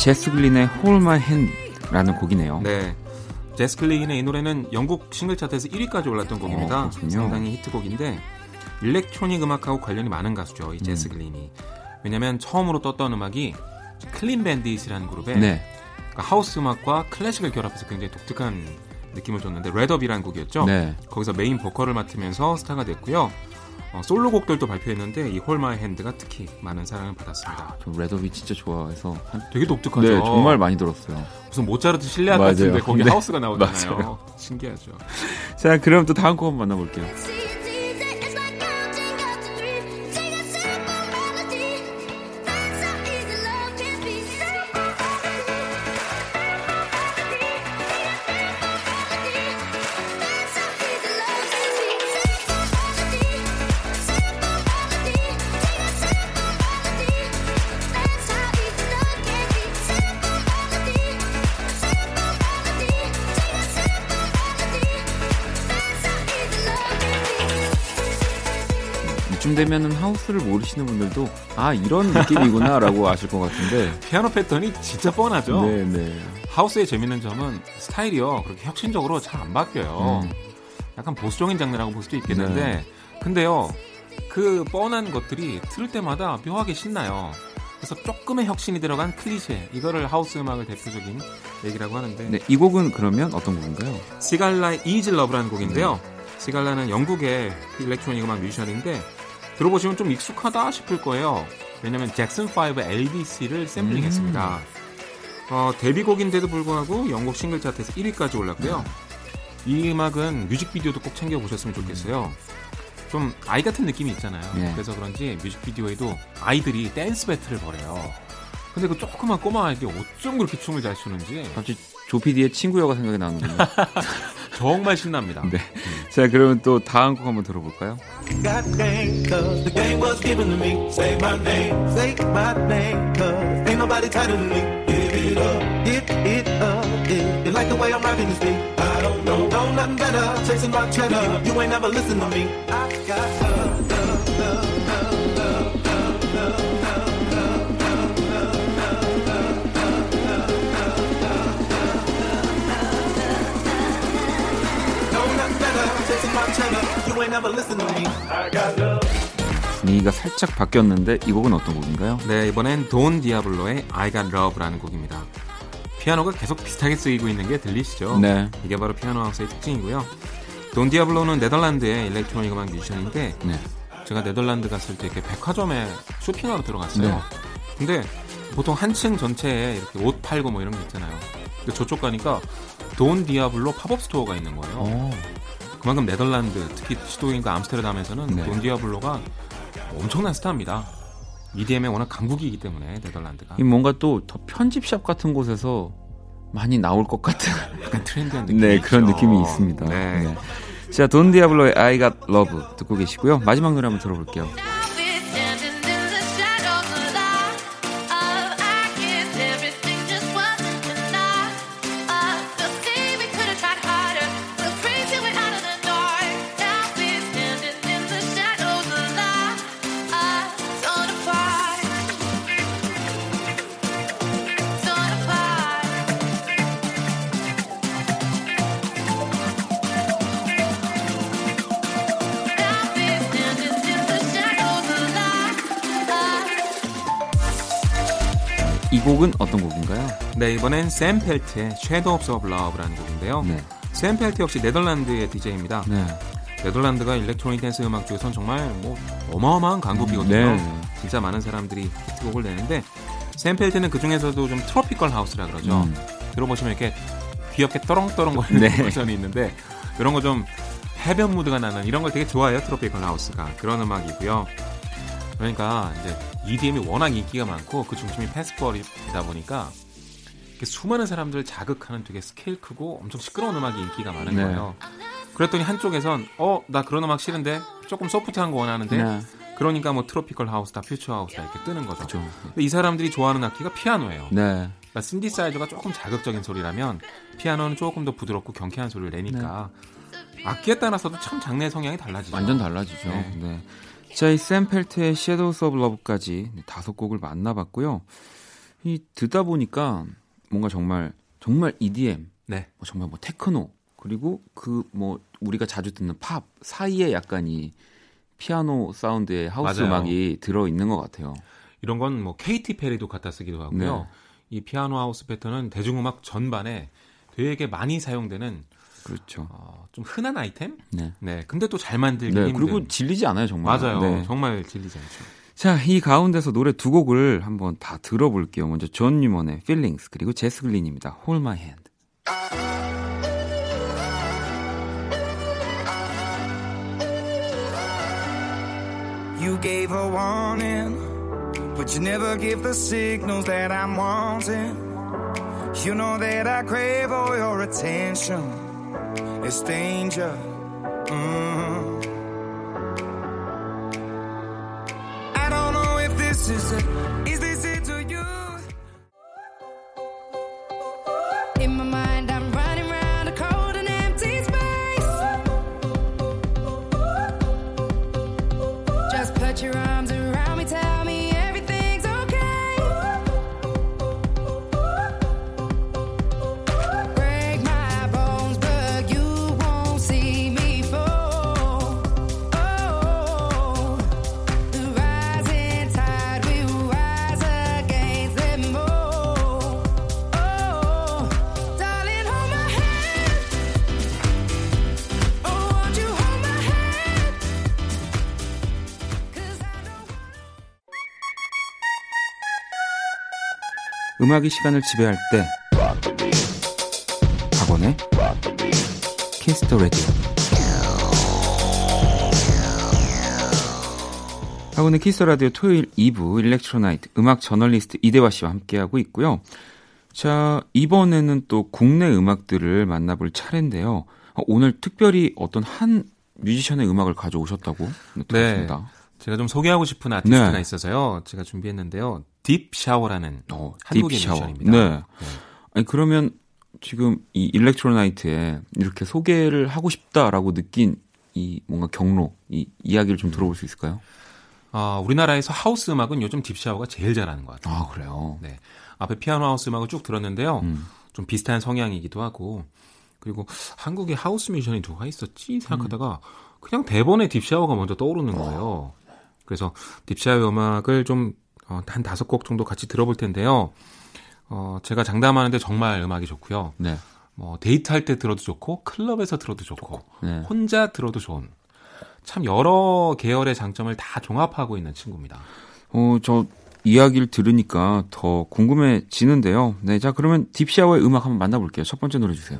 Speaker 1: 제스 글린의 Hold My Hand라는 곡이네요.
Speaker 4: 네. 제스 글린의 이 노래는 영국 싱글 차트에서 1위까지 올랐던 곡입니다. 어, 상당히 히트곡인데 일렉트로닉 음악하고 관련이 많은 가수죠. 이 제스 음. 글린이. 왜냐면 처음으로 떴던 음악이 클린 밴딧이라는 그룹의 네. 그러니까 하우스 음악과 클래식을 결합해서 굉장히 독특한 느낌을 줬는데 Rather Be라는 곡이었죠. 네. 거기서 메인 보컬을 맡으면서 스타가 됐고요. 어, 솔로곡들도 발표했는데 이 Hold My Hand가 특히 많은 사랑을 받았습니다. 아,
Speaker 1: 저 Rather Be 진짜 좋아해서
Speaker 4: 되게 독특하죠.
Speaker 1: 네, 정말 많이 들었어요.
Speaker 4: 무슨 모차르트 실내악 같은데 거기 네. 하우스가 나오잖아요. 맞아요. 신기하죠.
Speaker 1: 자, 그럼 또 다음 곡 한번 만나볼게요. 되면은 하우스를 모르시는 분들도 아 이런 느낌이구나라고 아실 것 같은데
Speaker 4: 피아노 패턴이 진짜 뻔하죠. 네, 네. 하우스의 재밌는 점은 스타일이요 그렇게 혁신적으로 잘 안 바뀌어요. 음. 약간 보수적인 장르라고 볼 수도 있겠는데 네. 근데요 그 뻔한 것들이 들을 때마다 묘하게 신나요. 그래서 조금의 혁신이 들어간 클리셰 이거를 하우스 음악을 대표적인 얘기라고 하는데
Speaker 1: 네, 이 곡은 그러면 어떤 곡인가요?
Speaker 4: 시갈라의 Easy Love라는 곡인데요. 네. 시갈라는 영국의 일렉트로닉 음악 뮤지션인데 들어보시면 좀 익숙하다 싶을 거예요. 왜냐면 잭슨 5의 ABC를 샘플링했습니다. 음. 어, 데뷔곡인데도 불구하고 영국 싱글 차트에서 1위까지 올랐고요. 이 음악은 뮤직비디오도 꼭 챙겨보셨으면 좋겠어요. 좀 아이 같은 느낌이 있잖아요. 네. 그래서 그런지 뮤직비디오에도 아이들이 댄스 배틀을 벌여요. 근데 그 조그만 꼬마 아이들이 어쩜 그렇게 춤을 잘 추는지.
Speaker 1: 갑자기 조피디의 친구여가 생각이 나는군요.
Speaker 4: 정말 신납니다. 네.
Speaker 1: 음. 자, 그러면 또 다음 곡 한번 들어볼까요? 분위기가 살짝 바뀌었는데 이 곡은 어떤 곡인가요?
Speaker 4: 네, 이번엔 돈 디아블로의 I Got Love라는 곡입니다. 피아노가 계속 비슷하게 쓰이고 있는 게 들리시죠? 네. 이게 바로 피아노 하우스의 특징이고요. 돈 디아블로는 네덜란드의 일렉트로닉 음악 뮤지션인데 네. 제가 네덜란드 갔을 때 이렇게 백화점에 쇼핑하러 들어갔어요. 네. 근데 보통 한 층 전체에 이렇게 옷 팔고 뭐 이런 게 있잖아요. 근데 저쪽 가니까 돈 디아블로 팝업 스토어가 있는 거예요. 오. 그만큼 네덜란드, 특히 시도인과 암스테르담에서는 네. 돈 디아블로가 엄청난 스타입니다. EDM의 워낙 강국이기 때문에 네덜란드가.
Speaker 1: 뭔가 또 더 편집샵 같은 곳에서 많이 나올 것 같은
Speaker 4: 약간 트렌디한 느낌.
Speaker 1: 네, 그런 느낌이 있습니다. 네. 네. 자, 돈 디아블로의 I Got Love 듣고 계시고요. 마지막 노래 한번 들어볼게요. 곡은 어떤 곡인가요?
Speaker 4: 네, 이번엔 샘 펠트의 Shadows of Love라는 곡인데요. 네. 샘 펠트 역시 네덜란드의 DJ입니다. 네. 네덜란드가 electronic dance 음악 쪽에선 정말 뭐 어마어마한 강국이거든요. 네. 진짜 많은 사람들이 히트곡을 내는데 샘 펠트는 그 중에서도 좀 tropical house라 그러죠. 음. 들어보시면 이렇게 귀엽게 떠렁떠렁거리는 네. 버전이 있는데 이런 거 좀 해변 무드가 나는 이런 걸 되게 좋아해요. tropical house가 그런 음악이고요. 그러니까 이제 EDM이 워낙 인기가 많고 그 중심이 페스티벌이다 보니까 수많은 사람들을 자극하는 되게 스케일 크고 엄청 시끄러운 음악이 인기가 많은 네. 거예요. 그랬더니 한쪽에선 어 나 그런 음악 싫은데 조금 소프트한 거 원하는데 네. 그러니까 뭐 tropical house다 future house다 이렇게 뜨는 거죠. 그렇죠. 근데 이 사람들이 좋아하는 악기가 피아노예요. 네. 그러니까 신디사이저가 조금 자극적인 소리라면 피아노는 조금 더 부드럽고 경쾌한 소리를 내니까 네. 악기에 따라서도 참 장르 성향이 달라지죠.
Speaker 1: 완전 달라지죠. 네. 네. 자, 이 샘 펠트의 Shadows of Love까지 다섯 곡을 만나봤고요. 이 듣다 보니까 뭔가 정말 정말 EDM, 네. 뭐 정말 뭐 테크노 그리고 그 뭐 우리가 자주 듣는 팝 사이에 약간 이 피아노 사운드의 하우스 맞아요. 음악이 들어 있는 것 같아요.
Speaker 4: 이런 건 뭐 케이티 페리도 갖다 쓰기도 하고요. 네. 이 피아노 하우스 패턴은 대중음악 전반에 되게 많이 사용되는
Speaker 1: 그렇죠. 어,
Speaker 4: 좀 흔한 아이템? 네. 네. 근데 또 잘 만들기 네,
Speaker 1: 힘든. 그리고 질리지 않아요, 정말.
Speaker 4: 맞아요. 네. 정말 질리지 않죠.
Speaker 1: 자, 이 가운데서 노래 두 곡을 한번 다 들어볼게요. 먼저 존 뉴먼의 Feelings 그리고 제스 글린입니다. Hold My Hand. You gave a warning, but you never give the signals that I'm wanting. You know that I crave all your attention. It's danger. Mm. I don't know if this is it. 음악이 시간을 지배할 때 박원의 Kiss the Radio 박원의 Kiss the Radio 토요일 2부 Electro Night 음악 저널리스트 이대화 씨와 함께하고 있고요. 자 이번에는 또 국내 음악들을 만나볼 차례인데요. 오늘 특별히 어떤 한 뮤지션의 음악을 가져오셨다고 들었습니다. 네.
Speaker 4: 제가 좀 소개하고 싶은 아티스트가 네. 있어서요. 제가 준비했는데요. 딥 샤워라는 어, 한국의 딥 샤워. 뮤지션입니다. 네. 네.
Speaker 1: 아니 그러면 지금 이 Electro Night에 이렇게 소개를 하고 싶다라고 느낀 이 뭔가 경로, 이 이야기를 좀 들어볼 수 있을까요?
Speaker 4: 아, 우리나라에서 하우스 음악은 요즘 딥샤워가 제일 잘하는 것 같아요.
Speaker 1: 아, 그래요?
Speaker 4: 네. 앞에 피아노 하우스 음악을 쭉 들었는데요. 음. 좀 비슷한 성향이기도 하고, 그리고 한국에 하우스 뮤지션이 누가 있었지 생각하다가 음. 그냥 대번에 딥샤워가 먼저 떠오르는 거예요. 그래서 딥샤워 음악을 좀 한 어, 다섯 곡 정도 같이 들어볼 텐데요. 어, 제가 장담하는데 정말 음악이 좋고요. 네. 뭐 데이트할 때 들어도 좋고 클럽에서 들어도 좋고 네. 혼자 들어도 좋은 참 여러 계열의 장점을 다 종합하고 있는 친구입니다.
Speaker 1: 어, 저 이야기를 들으니까 더 궁금해지는데요. 네, 자 그러면 딥샤워의 음악 한번 만나볼게요. 첫 번째 노래 주세요.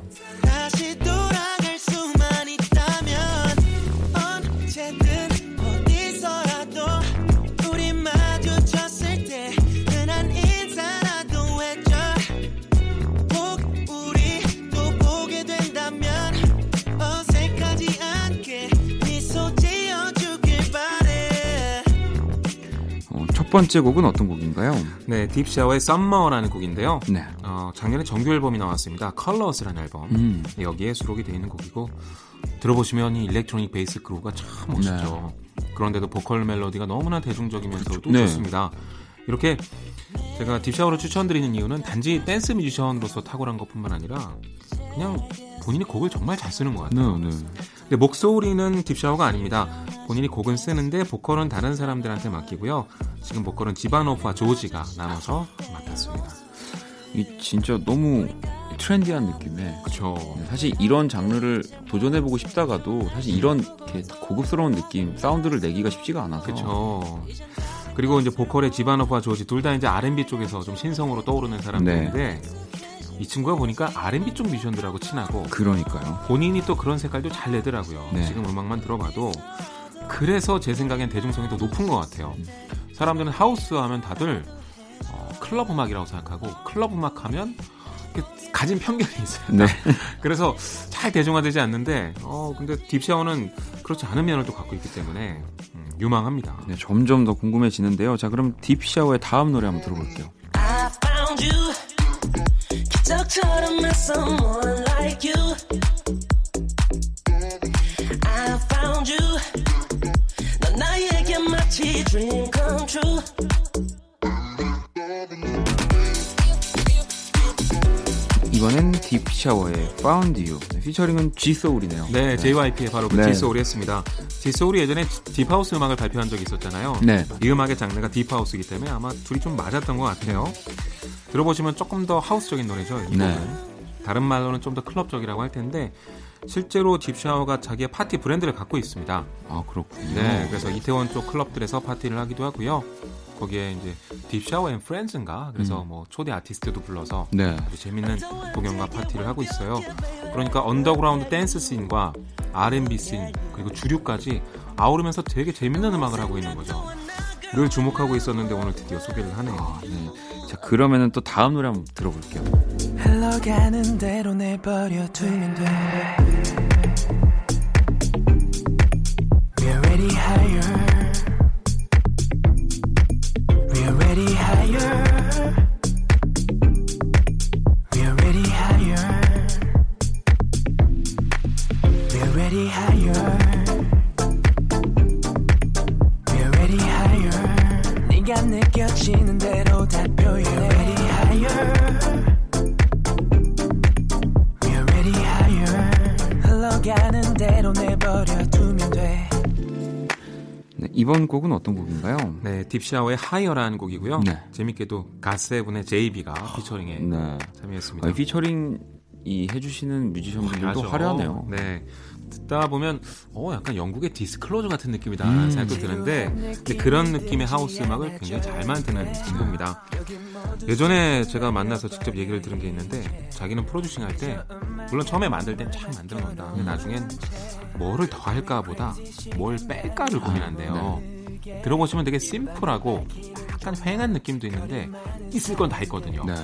Speaker 1: 번째 곡은 어떤 곡인가요?
Speaker 4: 네, 딥샤워의 Summer라는 곡인데요. 네. 어, 작년에 정규 앨범이 나왔습니다. Colors라는 앨범. 음. 여기에 수록이 되어 있는 곡이고 들어보시면 이 electronic 베이스 groove가 참 멋있죠. 네. 그런데도 보컬 멜로디가 너무나 대중적이면서도 네. 좋습니다. 이렇게 제가 딥샤워를 추천드리는 이유는 단지 댄스 뮤지션으로서 탁월한 것뿐만 아니라 그냥 본인이 곡을 정말 잘 쓰는 것 같아요. 네, 네. 근데 목소리는 딥샤워가 아닙니다. 본인이 곡은 쓰는데 보컬은 다른 사람들한테 맡기고요. 지금 보컬은 지바노프와 조지가 나눠서 맡았습니다.
Speaker 1: 이 진짜 너무 트렌디한 느낌에.
Speaker 4: 그렇죠.
Speaker 1: 사실 이런 장르를 도전해보고 싶다가도 사실 이런 이렇게 고급스러운 느낌, 사운드를 내기가 쉽지가 않아서.
Speaker 4: 그렇죠. 그리고 이제 보컬의 지바노프와 조지 둘 다 이제 R&B 쪽에서 좀 신성으로 떠오르는 사람들인데 네. 이 친구가 보니까 R&B 쪽 뮤지션들하고 친하고
Speaker 1: 그러니까요.
Speaker 4: 본인이 또 그런 색깔도 잘 내더라고요. 네. 지금 음악만 들어봐도 그래서 제 생각엔 대중성이 더 높은 것 같아요. 사람들은 하우스 하면 다들 어, 클럽 음악이라고 생각하고 클럽 음악 하면 가진 편견이 있어요. 네. 그래서 잘 대중화되지 않는데 어 근데 딥샤워는 그렇지 않은 면을 또 갖고 있기 때문에 음, 유망합니다.
Speaker 1: 네, 점점 더 궁금해지는데요. 자, 그럼 딥샤워의 다음 노래 한번 들어볼게요. 기적처럼 someone like you. I found you. 넌 나에게 마치 dream come true. 이번엔 딥샤워의 Found You 피처링은 G소울이네요.
Speaker 4: 네, 네. JYP의 바로 그 네. G소울이 했습니다. G소울이 예전에 딥하우스 음악을 발표한 적이 있었잖아요. 네. 이 음악의 장르가 딥하우스이기 때문에 아마 둘이 좀 맞았던 것 같아요. 들어보시면 조금 더 하우스적인 노래죠. 이 네. 다른 말로는 좀 더 클럽적이라고 할 텐데 실제로 딥샤워가 자기의 파티 브랜드를 갖고 있습니다.
Speaker 1: 아 그렇군요.
Speaker 4: 네, 그래서 이태원 쪽 클럽들에서 파티를 하기도 하고요. 거기에 이제 딥샤워 and Friends인가 그래서 음. 뭐 초대 아티스트도 불러서 네. 아주 재밌는 공연과 파티를 하고 있어요. 그러니까 언더그라운드 댄스 씬과 R&B 씬 그리고 주류까지 아우르면서 되게 재밌는 음악을 하고 있는 거죠. 늘 주목하고 있었는데 오늘 드디어 소개를 하네요. 아, 네.
Speaker 1: 자 그러면은 또 다음 노래 한번 들어볼게요. 흘러가는 대로 내버려 두면 돼. We're already higher. We're already higher. 이번 곡은 어떤 곡인가요?
Speaker 4: 네, 딥샤워의 Higher라는 곡이고요. 네. 재밌게도 갓세븐의 제이비가 featuring에 네. 참여했습니다.
Speaker 1: 아, 피처링 이 해주시는 뮤지션분들도 화려하네요.
Speaker 4: 네. 듣다 보면 어 약간 영국의 디스클로저 같은 느낌이다 음. 생각도 드는데 그런 느낌의 하우스 음악을 굉장히 잘 만드는 친구입니다. 예전에 제가 만나서 직접 얘기를 들은 게 있는데 자기는 producing 할 때 물론 처음에 만들 땐 참 만드는 겁니다. 근데 나중엔 뭐를 더 할까 보다 뭘 뺄까를 고민한대요. 네. 들어보시면 되게 심플하고 약간 휑한 느낌도 있는데 있을 건 다 있거든요. 네.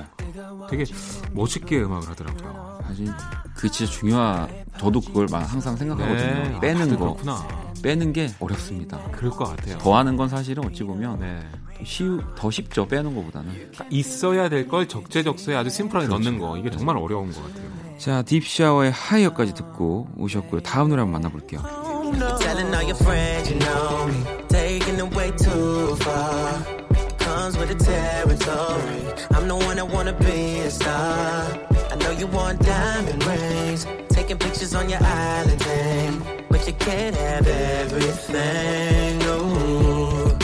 Speaker 4: 되게 멋있게 음악을 하더라고요.
Speaker 1: 사실 그 진짜 중요한 저도 그걸 항상 생각하거든요. 네. 빼는 아, 거. 그렇구나. 빼는 게 어렵습니다.
Speaker 4: 그럴 것 같아요.
Speaker 1: 더 하는 건 사실은 어찌 보면 네. 쉬우, 더 쉽죠. 빼는 것보다는.
Speaker 4: 그러니까 있어야 될 걸 적재적소에 아주 심플하게 그렇죠. 넣는 거. 이게 정말 어려운 것 같아요.
Speaker 1: 자, 딥샤워의 하이어까지 듣고 오셨고요. 다음 노래 한번 만나볼게요. Know you want diamond rings, taking pictures on your island thing, but you can't have everything. Ooh,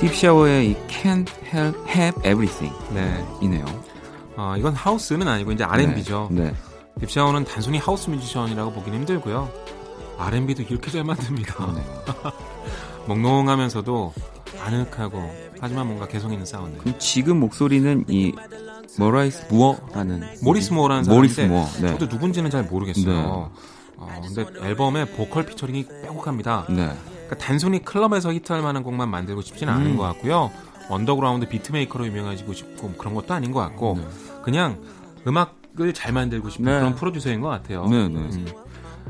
Speaker 1: 딥샤워의 이 Can't Help Have Everything 네. 이네요.
Speaker 4: 어, 이건 house는 아니고 이제 R&B죠. 네. 네. 딥샤워는 단순히 하우스 뮤지션이라고 보긴 힘들고요. R&B도 이렇게 잘 만듭니다. 네. 몽롱하면서도 아늑하고 하지만 뭔가 개성 있는 사운드.
Speaker 1: 그럼 지금 목소리는 이 모리스 무어라는
Speaker 4: 모리스 무어라는 모리스 무어. 네. 저도 누군지는 잘 모르겠어요. 네. 어, 근데 앨범에 보컬 featuring이 빼곡합니다. 네. 그러니까 단순히 클럽에서 히트할 만한 곡만 만들고 싶지는 음. 않은 것 같고요. 언더그라운드 beatmaker로 유명해지고 싶고 뭐 그런 것도 아닌 것 같고 네. 그냥 음악을 잘 만들고 싶은 네. 그런 프로듀서인 것 같아요. 네, 네. 음.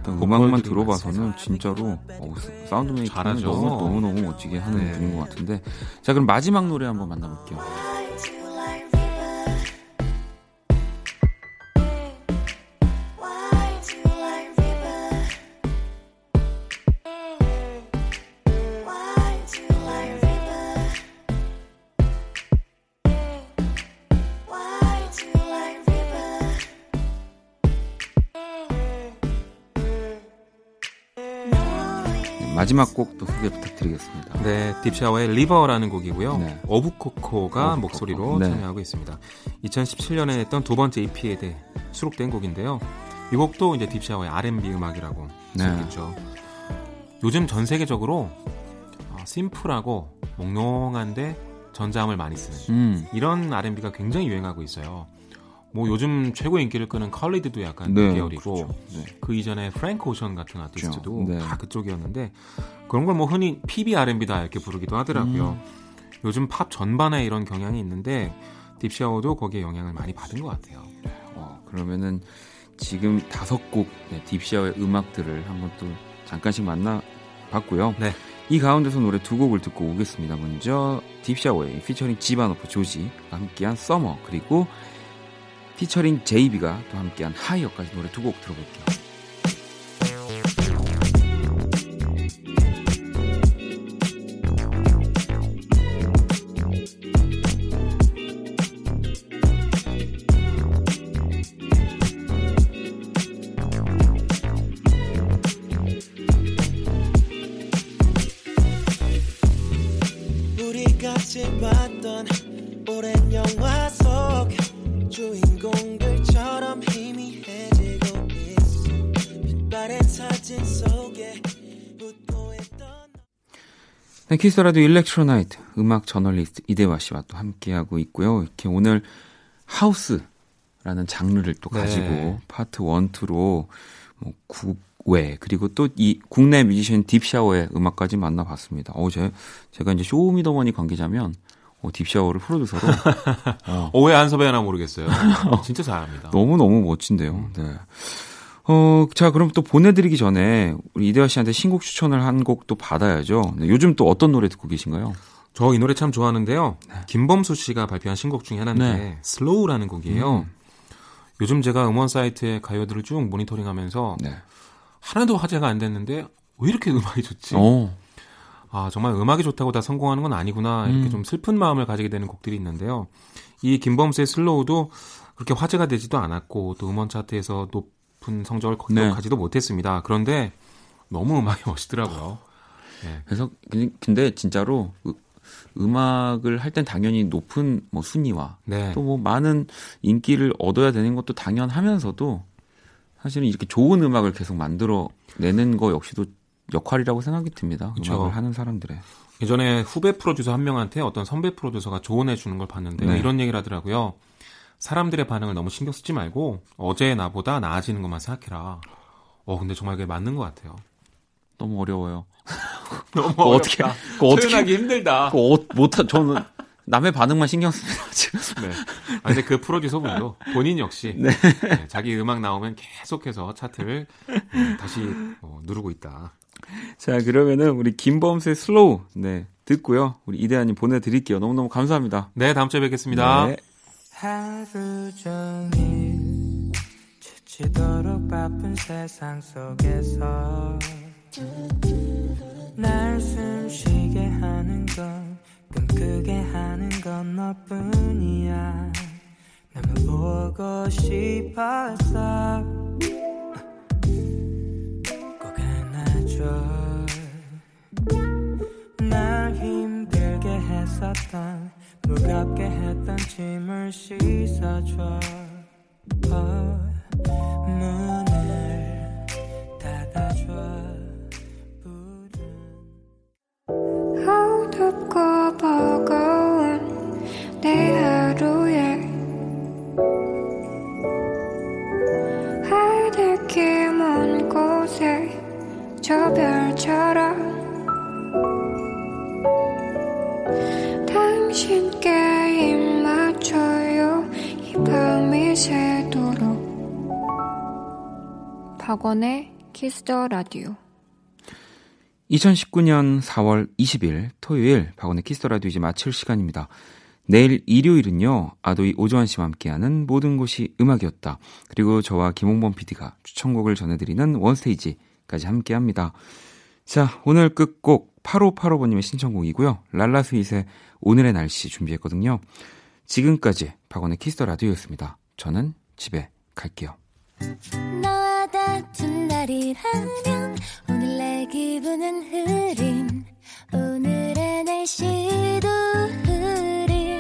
Speaker 1: 음악만 들어봐서는 진짜로 어, sound making을 너무 너무 너무 멋지게 하는 네. 분인 것 같은데 자 그럼 마지막 노래 한번 만나볼게요. 마지막 곡도 소개 부탁드리겠습니다.
Speaker 4: 네, 딥샤워의 River라는 곡이고요. 네. 어부코코가 어부코코. 목소리로 네. 참여하고 있습니다. 2017년에 냈던 두 번째 EP에 대해 수록된 곡인데요. 이 곡도 이제 딥샤워의 R&B 음악이라고 생각했죠. 네. 요즘 전 세계적으로 어, 심플하고 몽롱한데 전자음을 많이 쓰는 음. 이런 R&B가 굉장히 유행하고 있어요. 뭐 요즘 최고 인기를 끄는 칼리드도 약간 네, 계열이고 그렇죠. 네. 그 이전에 프랭크 오션 같은 아티스트도 그렇죠. 네. 다 그쪽이었는데 그런 걸 뭐 흔히 PBR&B다 이렇게 부르기도 하더라고요. 음. 요즘 팝 전반에 이런 경향이 있는데 딥샤워도 거기에 영향을 많이 받은 것 같아요.
Speaker 1: 어, 그러면은 지금 다섯 곡 네, 딥샤워의 음악들을 한번 또 잠깐씩 만나 봤고요. 네. 이 가운데서 노래 두 곡을 듣고 오겠습니다. 먼저 딥샤워의 피처링 지바노프 조지가 함께한 Summer 그리고 피처링 제이비가 또 함께한 Higher까지 노래 두 곡 들어볼게요. Kiss the Radio Electro Night 음악 저널리스트 이대화 씨와 또 함께하고 있고요. 이렇게 오늘 하우스라는 장르를 또 가지고 네. 파트 1, 2로 뭐 국외 그리고 또 이 국내 뮤지션 딥샤워의 음악까지 만나봤습니다. 어, 제, 제가 이제 쇼미더머니 관계자면 어, 딥샤워를 프로듀서로
Speaker 4: 어. 어, 왜 안섭외하나 모르겠어요. 진짜 잘합니다.
Speaker 1: 너무 너무 멋진데요. 네. 어, 자, 그럼 또 보내드리기 전에 우리 이대화 씨한테 신곡 추천을 한 곡도 받아야죠. 네, 요즘 또 어떤 노래 듣고 계신가요?
Speaker 4: 저 이 노래 참 좋아하는데요. 네. 김범수 씨가 발표한 신곡 중에 하나인데 네. 슬로우라는 곡이에요. 음. 요즘 제가 음원 사이트의 가요들을 쭉 모니터링하면서 네. 하나도 화제가 안 됐는데 왜 이렇게 음악이 좋지? 오. 어. 아 정말 음악이 좋다고 다 성공하는 건 아니구나 이렇게 음. 좀 슬픈 마음을 가지게 되는 곡들이 있는데요. 이 김범수의 슬로우도 그렇게 화제가 되지도 않았고 또 음원 차트에서 높 높은 성적을 거둬가지도 네. 못했습니다. 그런데 너무 음악이 멋있더라고요.
Speaker 1: 네. 그래서 근데 진짜로 음악을 할 땐 당연히 높은 뭐 순위와 네. 또뭐 많은 인기를 얻어야 되는 것도 당연하면서도 사실은 이렇게 좋은 음악을 계속 만들어 내는 거 역시도 역할이라고 생각이 듭니다. 그쵸. 음악을 하는 사람들의.
Speaker 4: 예전에 후배 프로듀서 한 명한테 어떤 선배 프로듀서가 조언해 주는 걸 봤는데 네. 이런 얘기를 하더라고요. 사람들의 반응을 너무 신경 쓰지 말고 어제 나보다 나아지는 것만 생각해라. 어 근데 정말 그게 맞는 것 같아요.
Speaker 1: 너무 어려워요.
Speaker 4: 너무 어떻게 표현하기 힘들다.
Speaker 1: 못하 저는 남의 반응만 신경 씁니다 지금. 네.
Speaker 4: 아, 근데 그 프로듀서 분도 본인 역시 네. 네, 자기 음악 나오면 계속해서 차트를 음, 다시 어, 누르고 있다.
Speaker 1: 자 그러면은 우리 김범수의 슬로우 네 듣고요. 우리 이대한님 보내드릴게요. 너무너무 감사합니다.
Speaker 4: 네 다음 주에 뵙겠습니다. 네.
Speaker 5: 하루 종일 지치도록 바쁜 세상 속에서 날 숨쉬게 하는 건 꿈꾸게 하는 건 너뿐이야. 너무 보고 싶었어 꼭 안아줘. 날 힘들게 했었던 무겁게 했던 짐을 씻어줘. 어, 박원의 Kiss the Radio
Speaker 1: 2019년 4월 20일 토요일 박원의 Kiss the Radio 이제 마칠 시간입니다. 내일 일요일은요, 아도이 오주환 씨와 함께하는 모든 곳이 음악이었다. 그리고 저와 김홍범 PD가 추천곡을 전해드리는 One Stage까지 함께합니다. 자, 오늘 끝곡 8585번님의 신청곡이고요. 랄라스윗의 오늘의 날씨 준비했거든요. 지금까지 박원의 Kiss the Radio였습니다. 저는 집에 갈게요. 같은 날이라면 오늘 내 기분은 흐림.
Speaker 3: 오늘의 날씨도 흐림.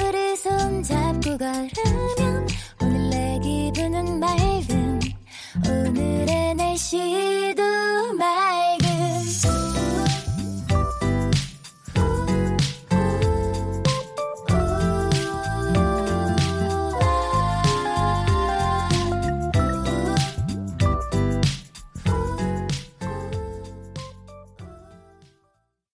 Speaker 3: 우리 손 잡고 걸으면 오늘 내 기분은 맑음. 오늘의 날씨